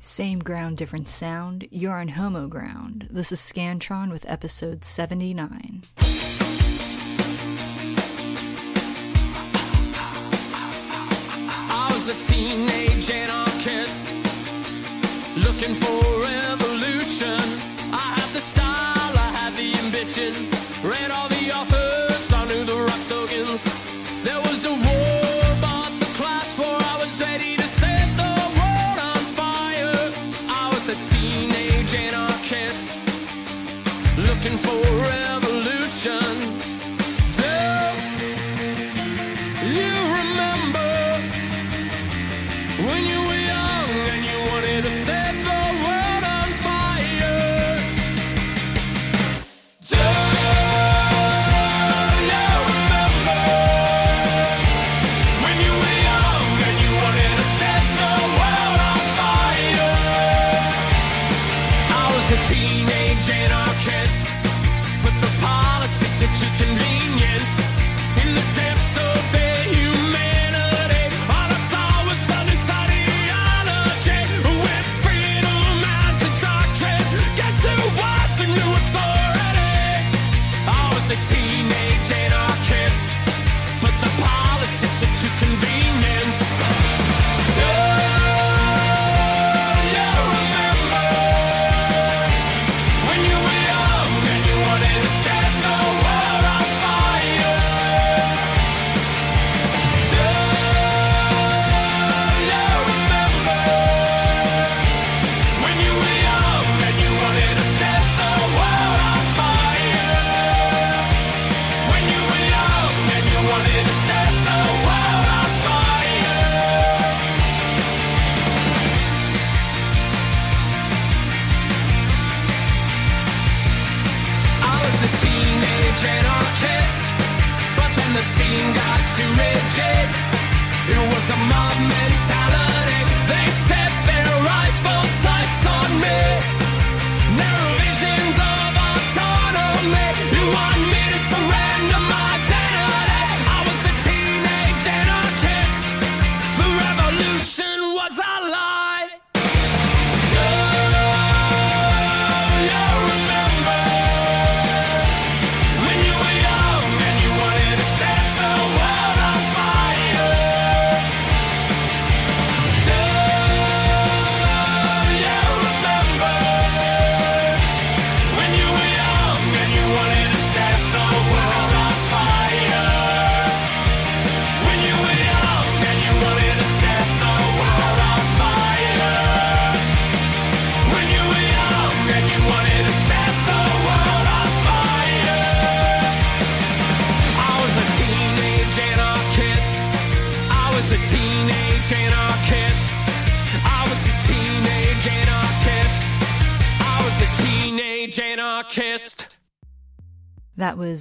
Same ground, different sound. You're on Homoground. This is Scantron with episode 79. I was a teenage anarchist looking for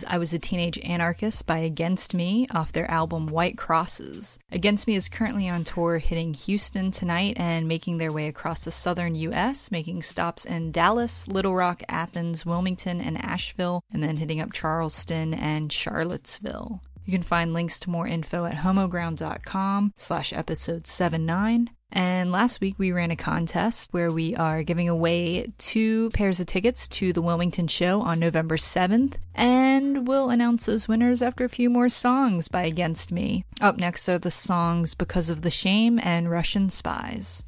I Was a Teenage Anarchist by Against Me off their album White Crosses. Against Me is currently on tour hitting Houston tonight and making their way across the southern US, making stops in Dallas, Little Rock, Athens, Wilmington, and Asheville, and then hitting up Charleston and Charlottesville. You can find links to more info at homoground.com slash episode 79. And last week we ran a contest where we are giving away two pairs of tickets to the Wilmington show on November 7th. And we'll announce those winners after a few more songs by Against Me. Up next are the songs Because of the Shame and Russian Spies.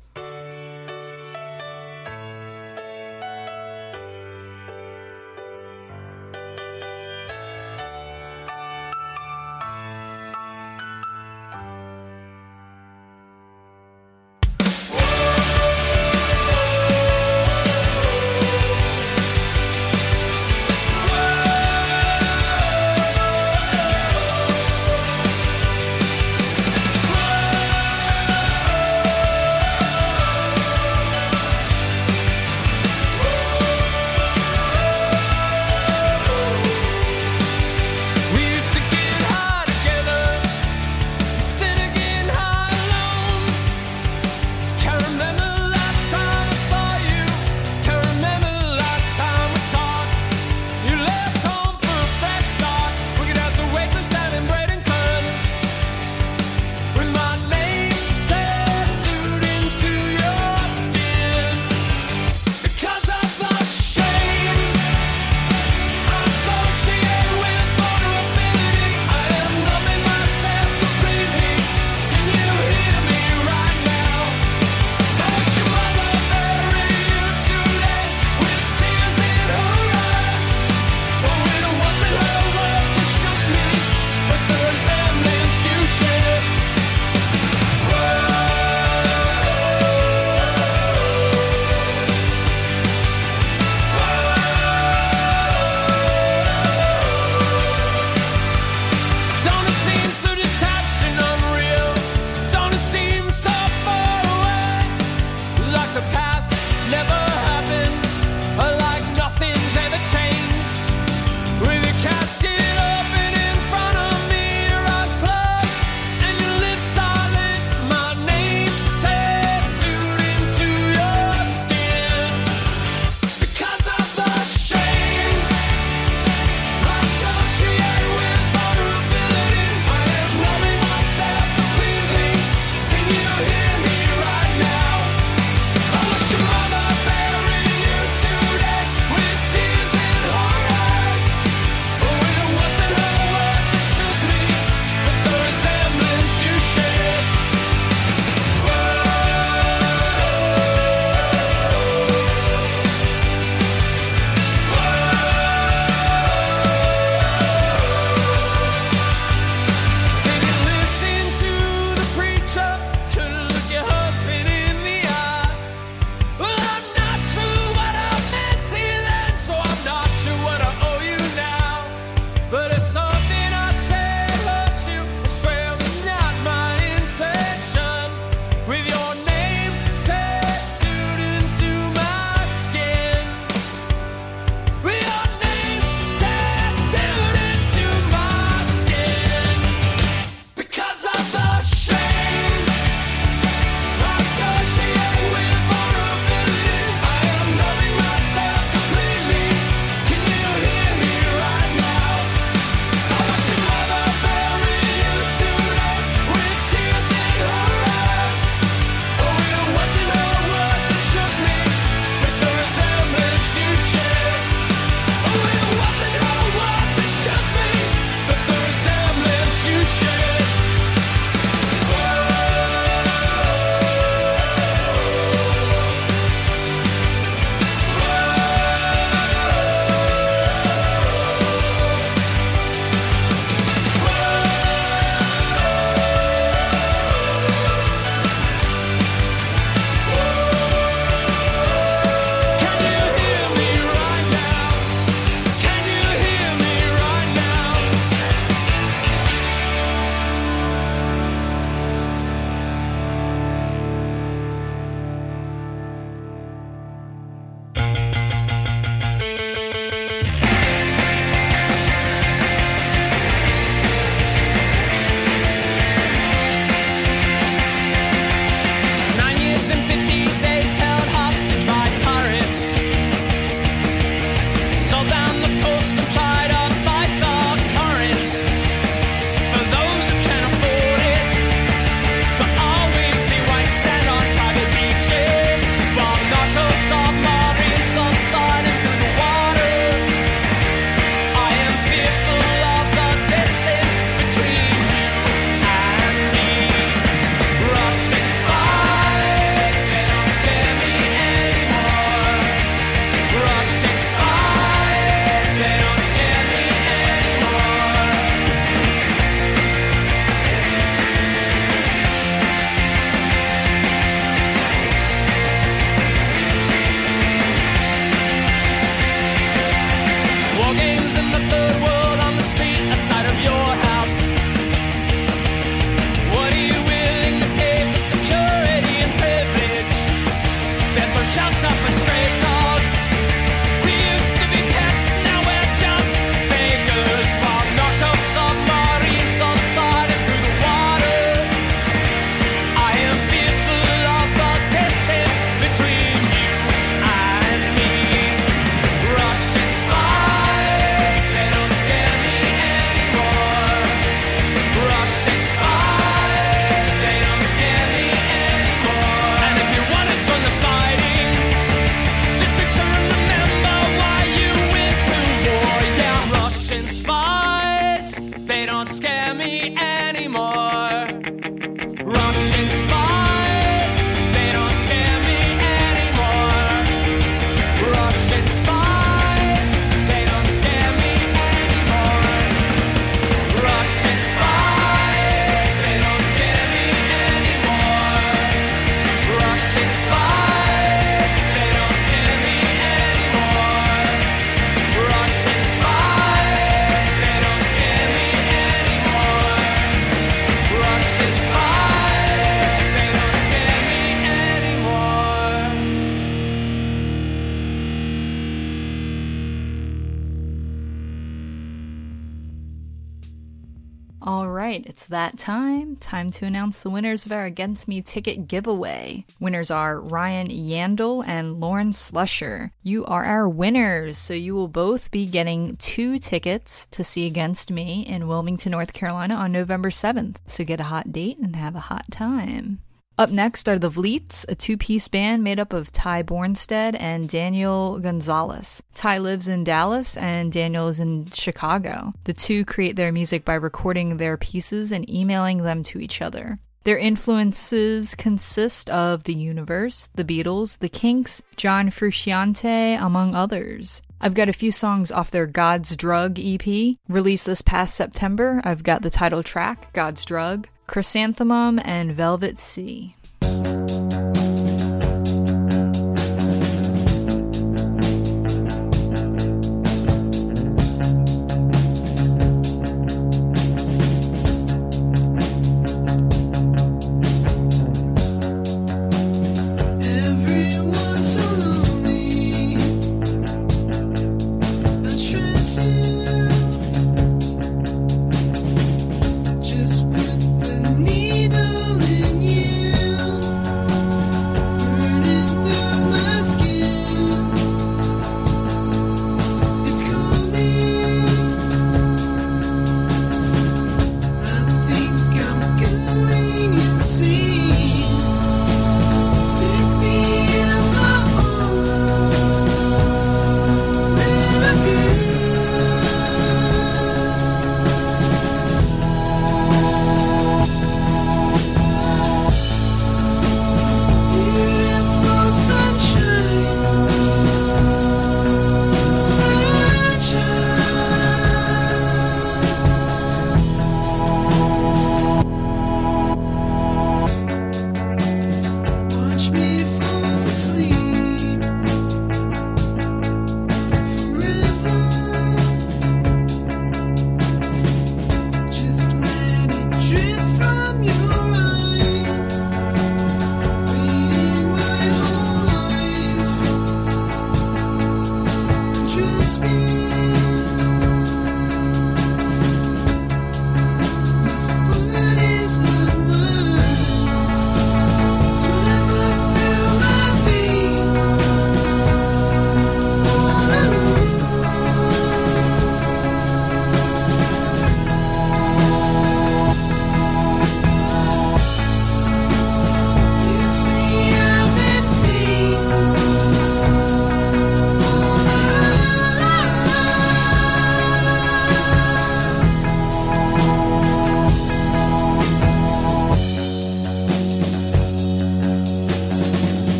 Right, it's that time. Time to announce the winners of our Against Me ticket giveaway. Winners are Ryan Yandel and Lauren Slusher. You are our winners, so you will both be getting two tickets to see Against Me in Wilmington, North Carolina on November 7th. So get a hot date and have a hot time. Up next are the Vleets, a two piece band made up of Ty Bornstead and Daniel Gonzalez. Ty lives in Dallas and Daniel is in Chicago. The two create their music by recording their pieces and emailing them to each other. Their influences consist of The Universe, The Beatles, The Kinks, John Frusciante, among others. I've got a few songs off their God's Drug EP, released this past September. I've got the title track, God's Drug, Chrysanthemum, and Velvet Sea.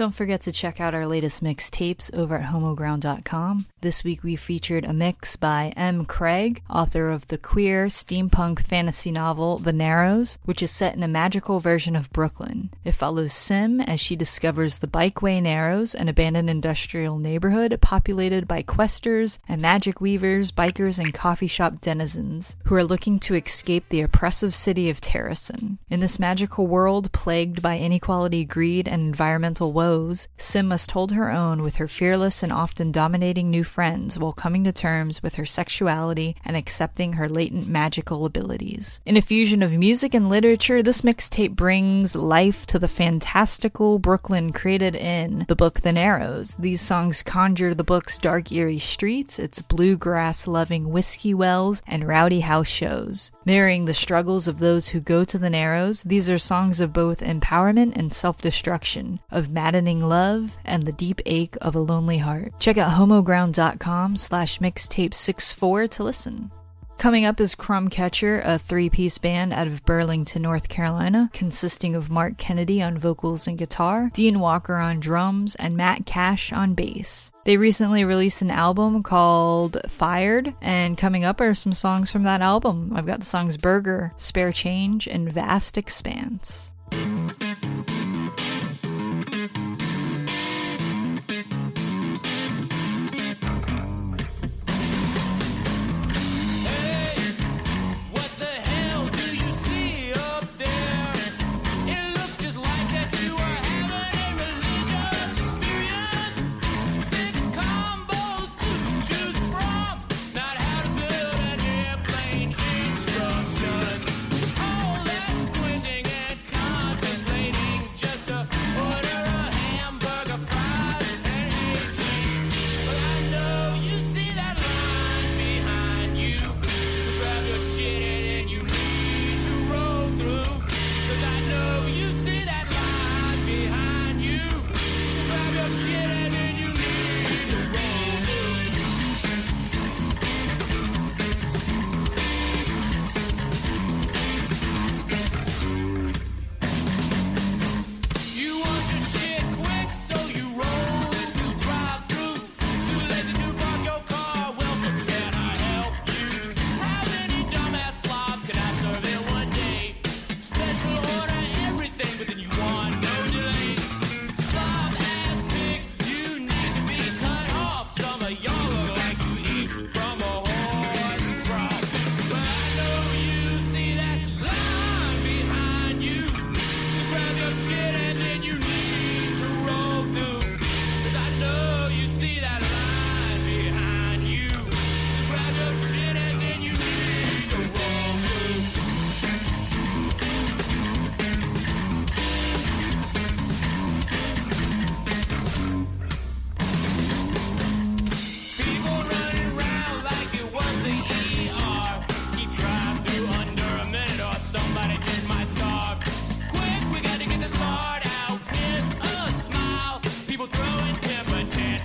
Don't forget to check out our latest mixtapes over at homoground.com. This week we featured a mix by M. Craig, author of the queer steampunk fantasy novel The Narrows, which is set in a magical version of Brooklyn. It follows Sim as she discovers the Bikeway Narrows, an abandoned industrial neighborhood populated by questers and magic weavers, bikers, and coffee shop denizens who are looking to escape the oppressive city of Terrason. In this magical world plagued by inequality, greed, and environmental woes, Sim must hold her own with her fearless and often dominating new friends while coming to terms with her sexuality and accepting her latent magical abilities. In a fusion of music and literature, this mixtape brings life to the fantastical Brooklyn created in the book The Narrows. These songs conjure the book's dark, eerie streets, its bluegrass loving whiskey wells, and rowdy house shows. Mirroring the struggles of those who go to the Narrows, these are songs of both empowerment and self destruction, of maddening love and the deep ache of a lonely heart. Check out homoground.com slash mixtape64 to listen. Coming up is Crumb Catcher, a three piece band out of Burlington, North Carolina, consisting of Mark Kennedy on vocals and guitar, Dean Walker on drums, and Matt Cash on bass. They recently released an album called Fired, and coming up are some songs from that album. I've got the songs Burger, Spare Change, and Vast Expanse.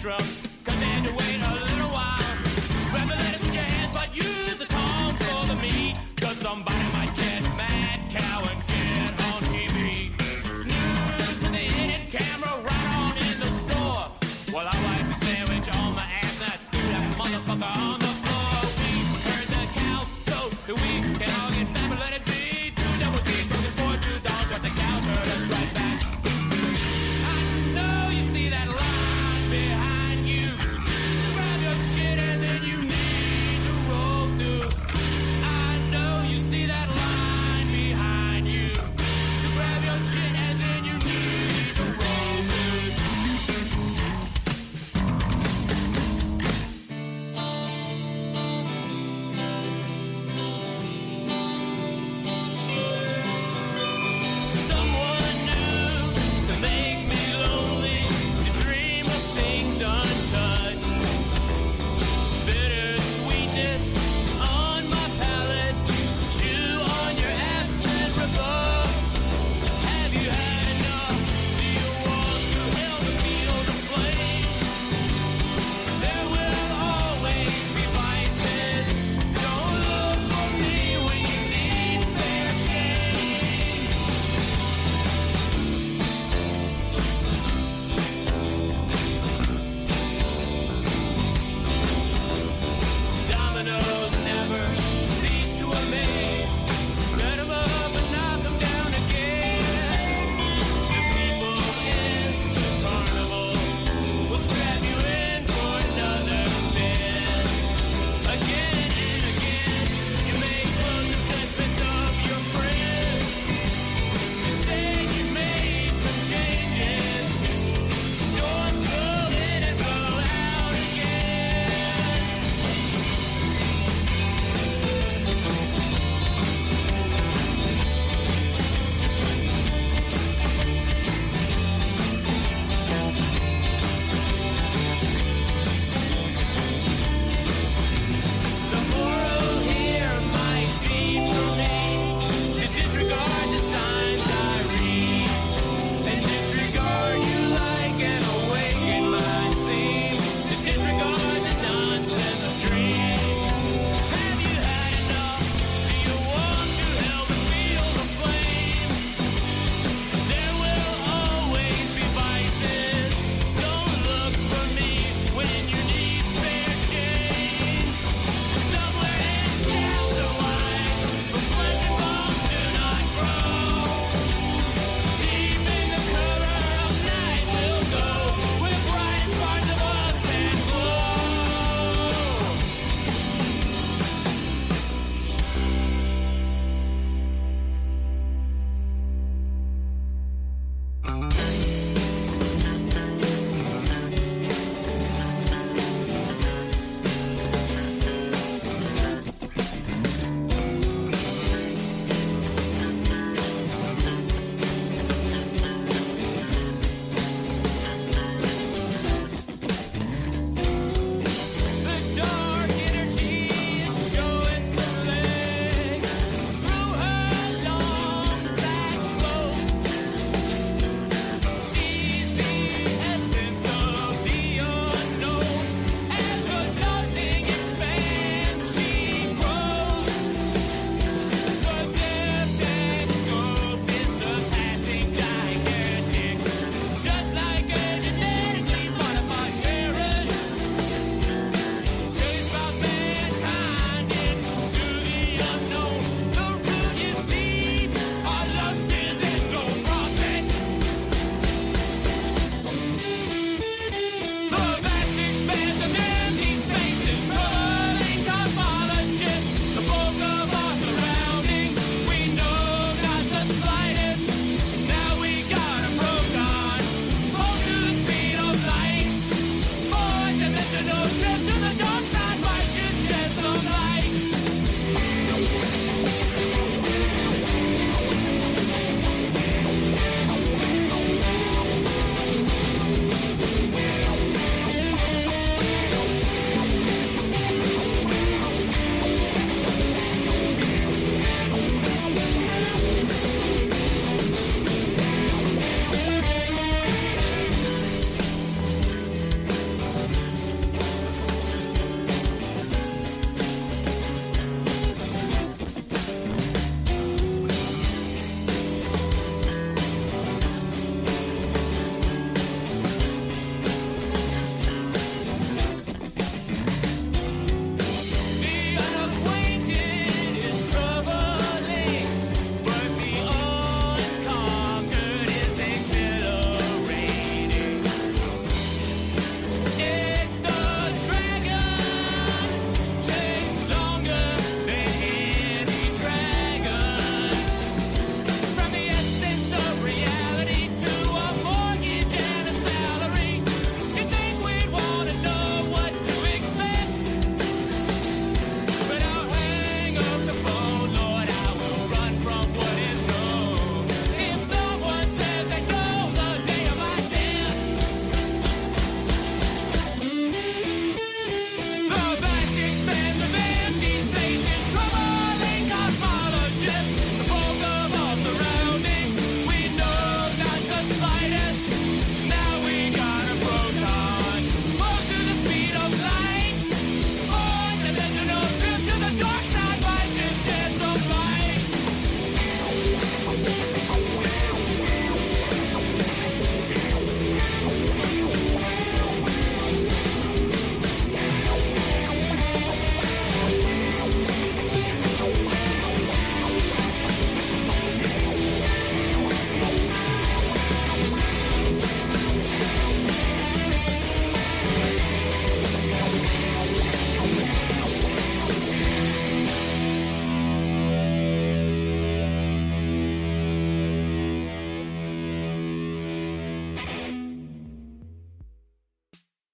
Temper tantrums because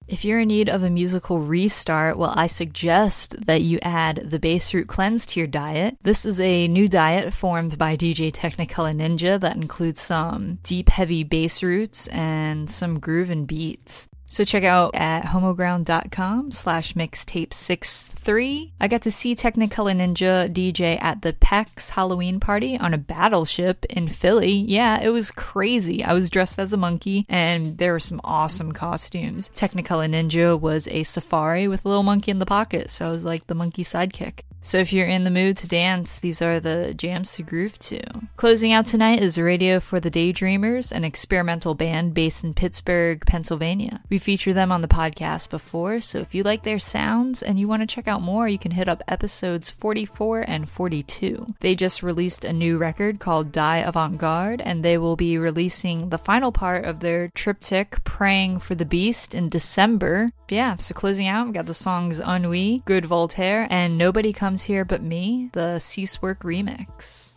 If you're in need of a musical restart, well, I suggest that you add the Bass Root Cleanse to your diet. This is a new diet formed by DJ Technicolor Ninja that includes some deep, heavy bass roots and some groove and beats. So check out at homoground.com slash mixtape63. I got to see Technicolor Ninja DJ at the PAX Halloween party on a battleship in Philly. Yeah, it was crazy. I was dressed as a monkey and there were some awesome costumes. Technicolor Ninja was a safari with a little monkey in the pocket, so I was like the monkey sidekick. So if you're in the mood to dance, these are the jams to groove to. Closing out tonight is Radio for the Daydreamers, an experimental band based in Pittsburgh, Pennsylvania. We featured them on the podcast before, so if you like their sounds and you want to check out more, you can hit up episodes 44 and 42. They just released a new record called Die Avant Garde, and they will be releasing the final part of their triptych, Praying for the Beast, in December. Yeah, so closing out, we got the songs Ennui, Good Voltaire, and Nobody Comes Here But Me, the Ceasework remix.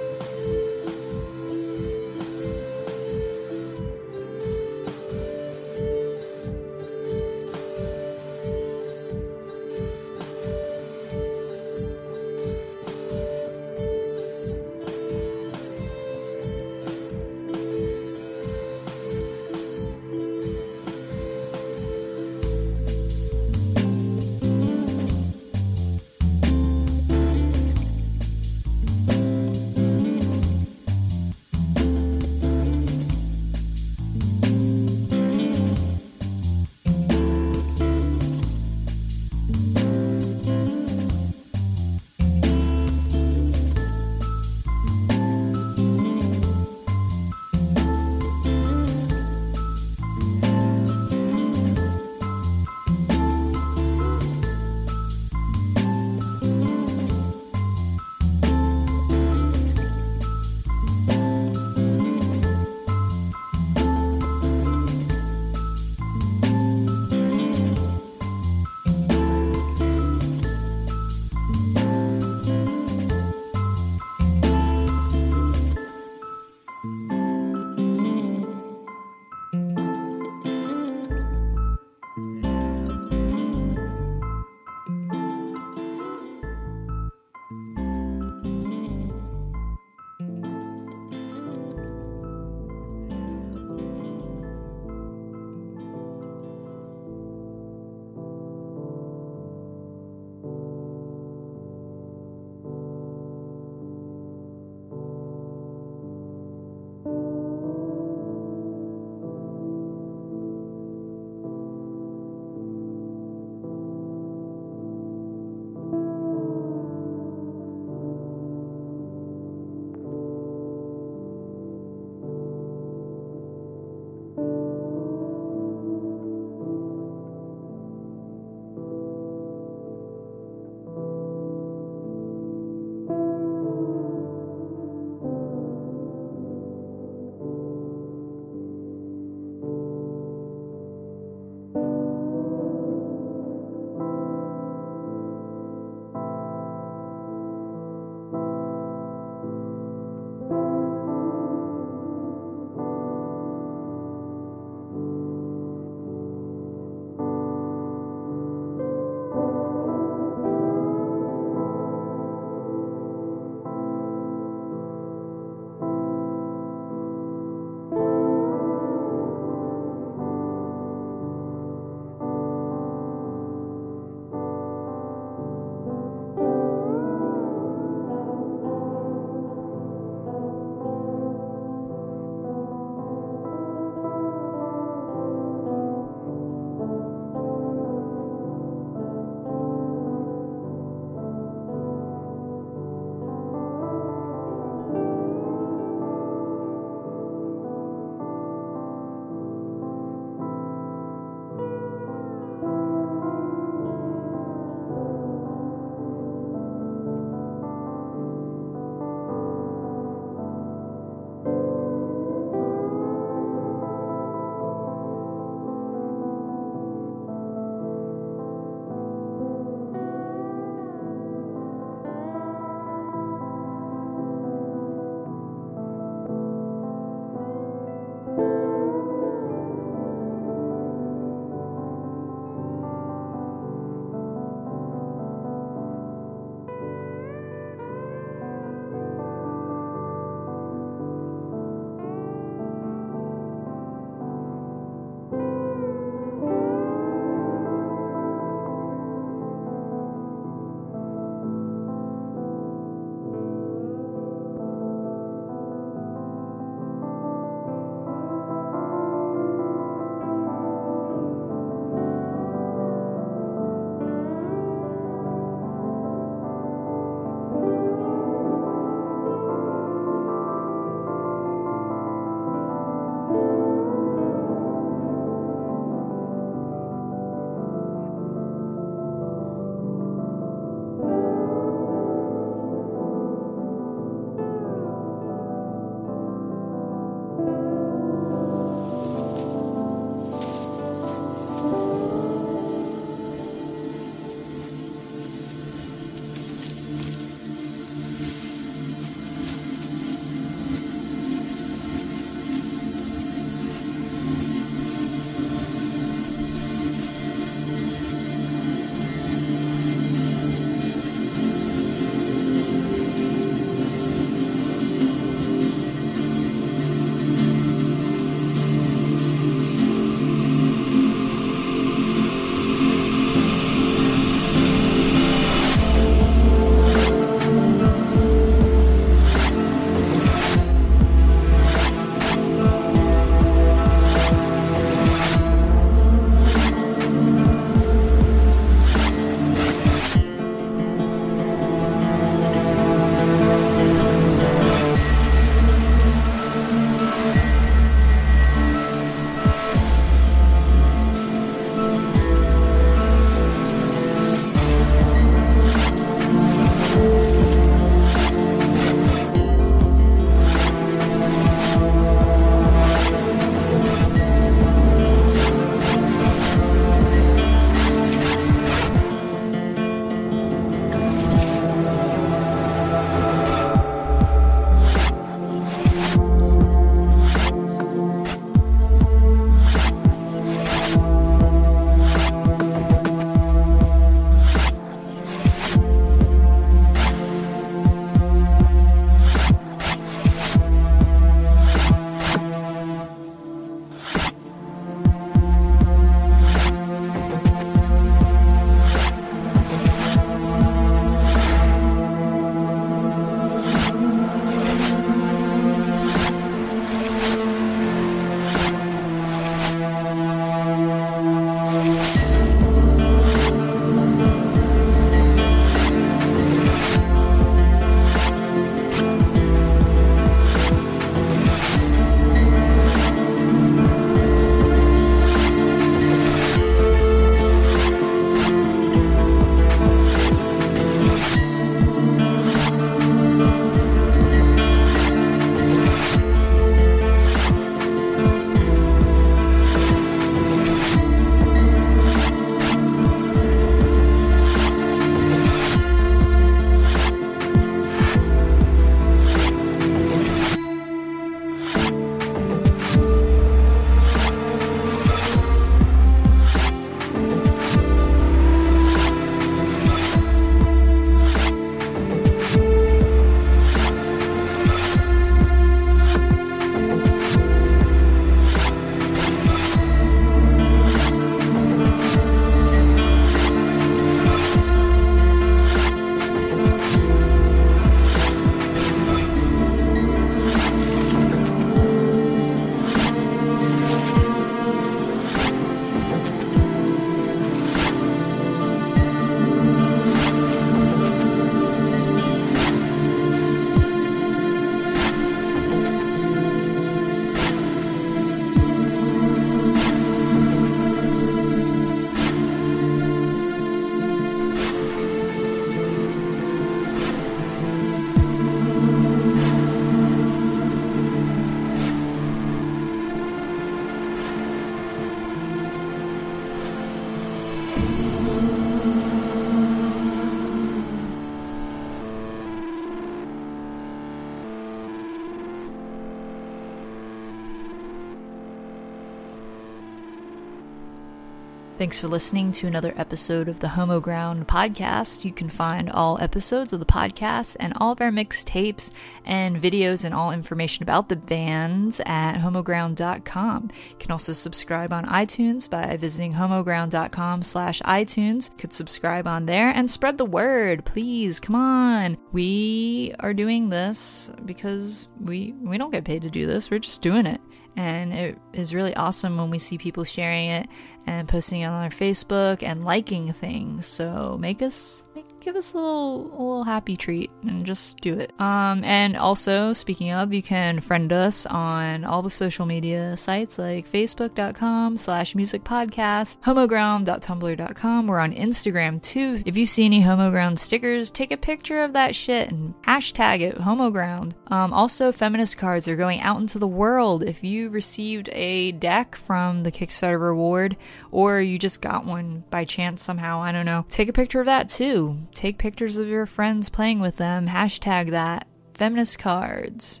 Thanks for listening to another episode of the Homoground podcast. You can find all episodes of the podcast and all of our mixtapes and videos and all information about the bands at homoground.com. You can also subscribe on iTunes by visiting homoground.com slash iTunes. Could subscribe on there and spread the word. Please, come on. We are doing this because we we don't get paid to do this. We're just doing it. And it is really awesome when we see people sharing it and posting it on our Facebook and liking things. So make us make, give us a little a little happy treat and just do it. Um and also speaking of, you can friend us on all the social media sites like facebook.com slash music podcast, homoground.tumblr.com. We're on Instagram too. If you see any homoground stickers, take a picture of that shit and hashtag it homoground. Um also feminist cards are going out into the world. If you received a deck from the Kickstarter reward or you just got one by chance somehow, I don't know. Take a picture of that too. Take pictures of your friends playing with them. Hashtag that. Feminist cards.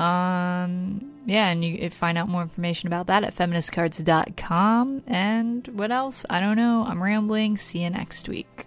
Um, yeah, and you find out more information about that at feministcards.com. And what else? I don't know. I'm rambling. See you next week.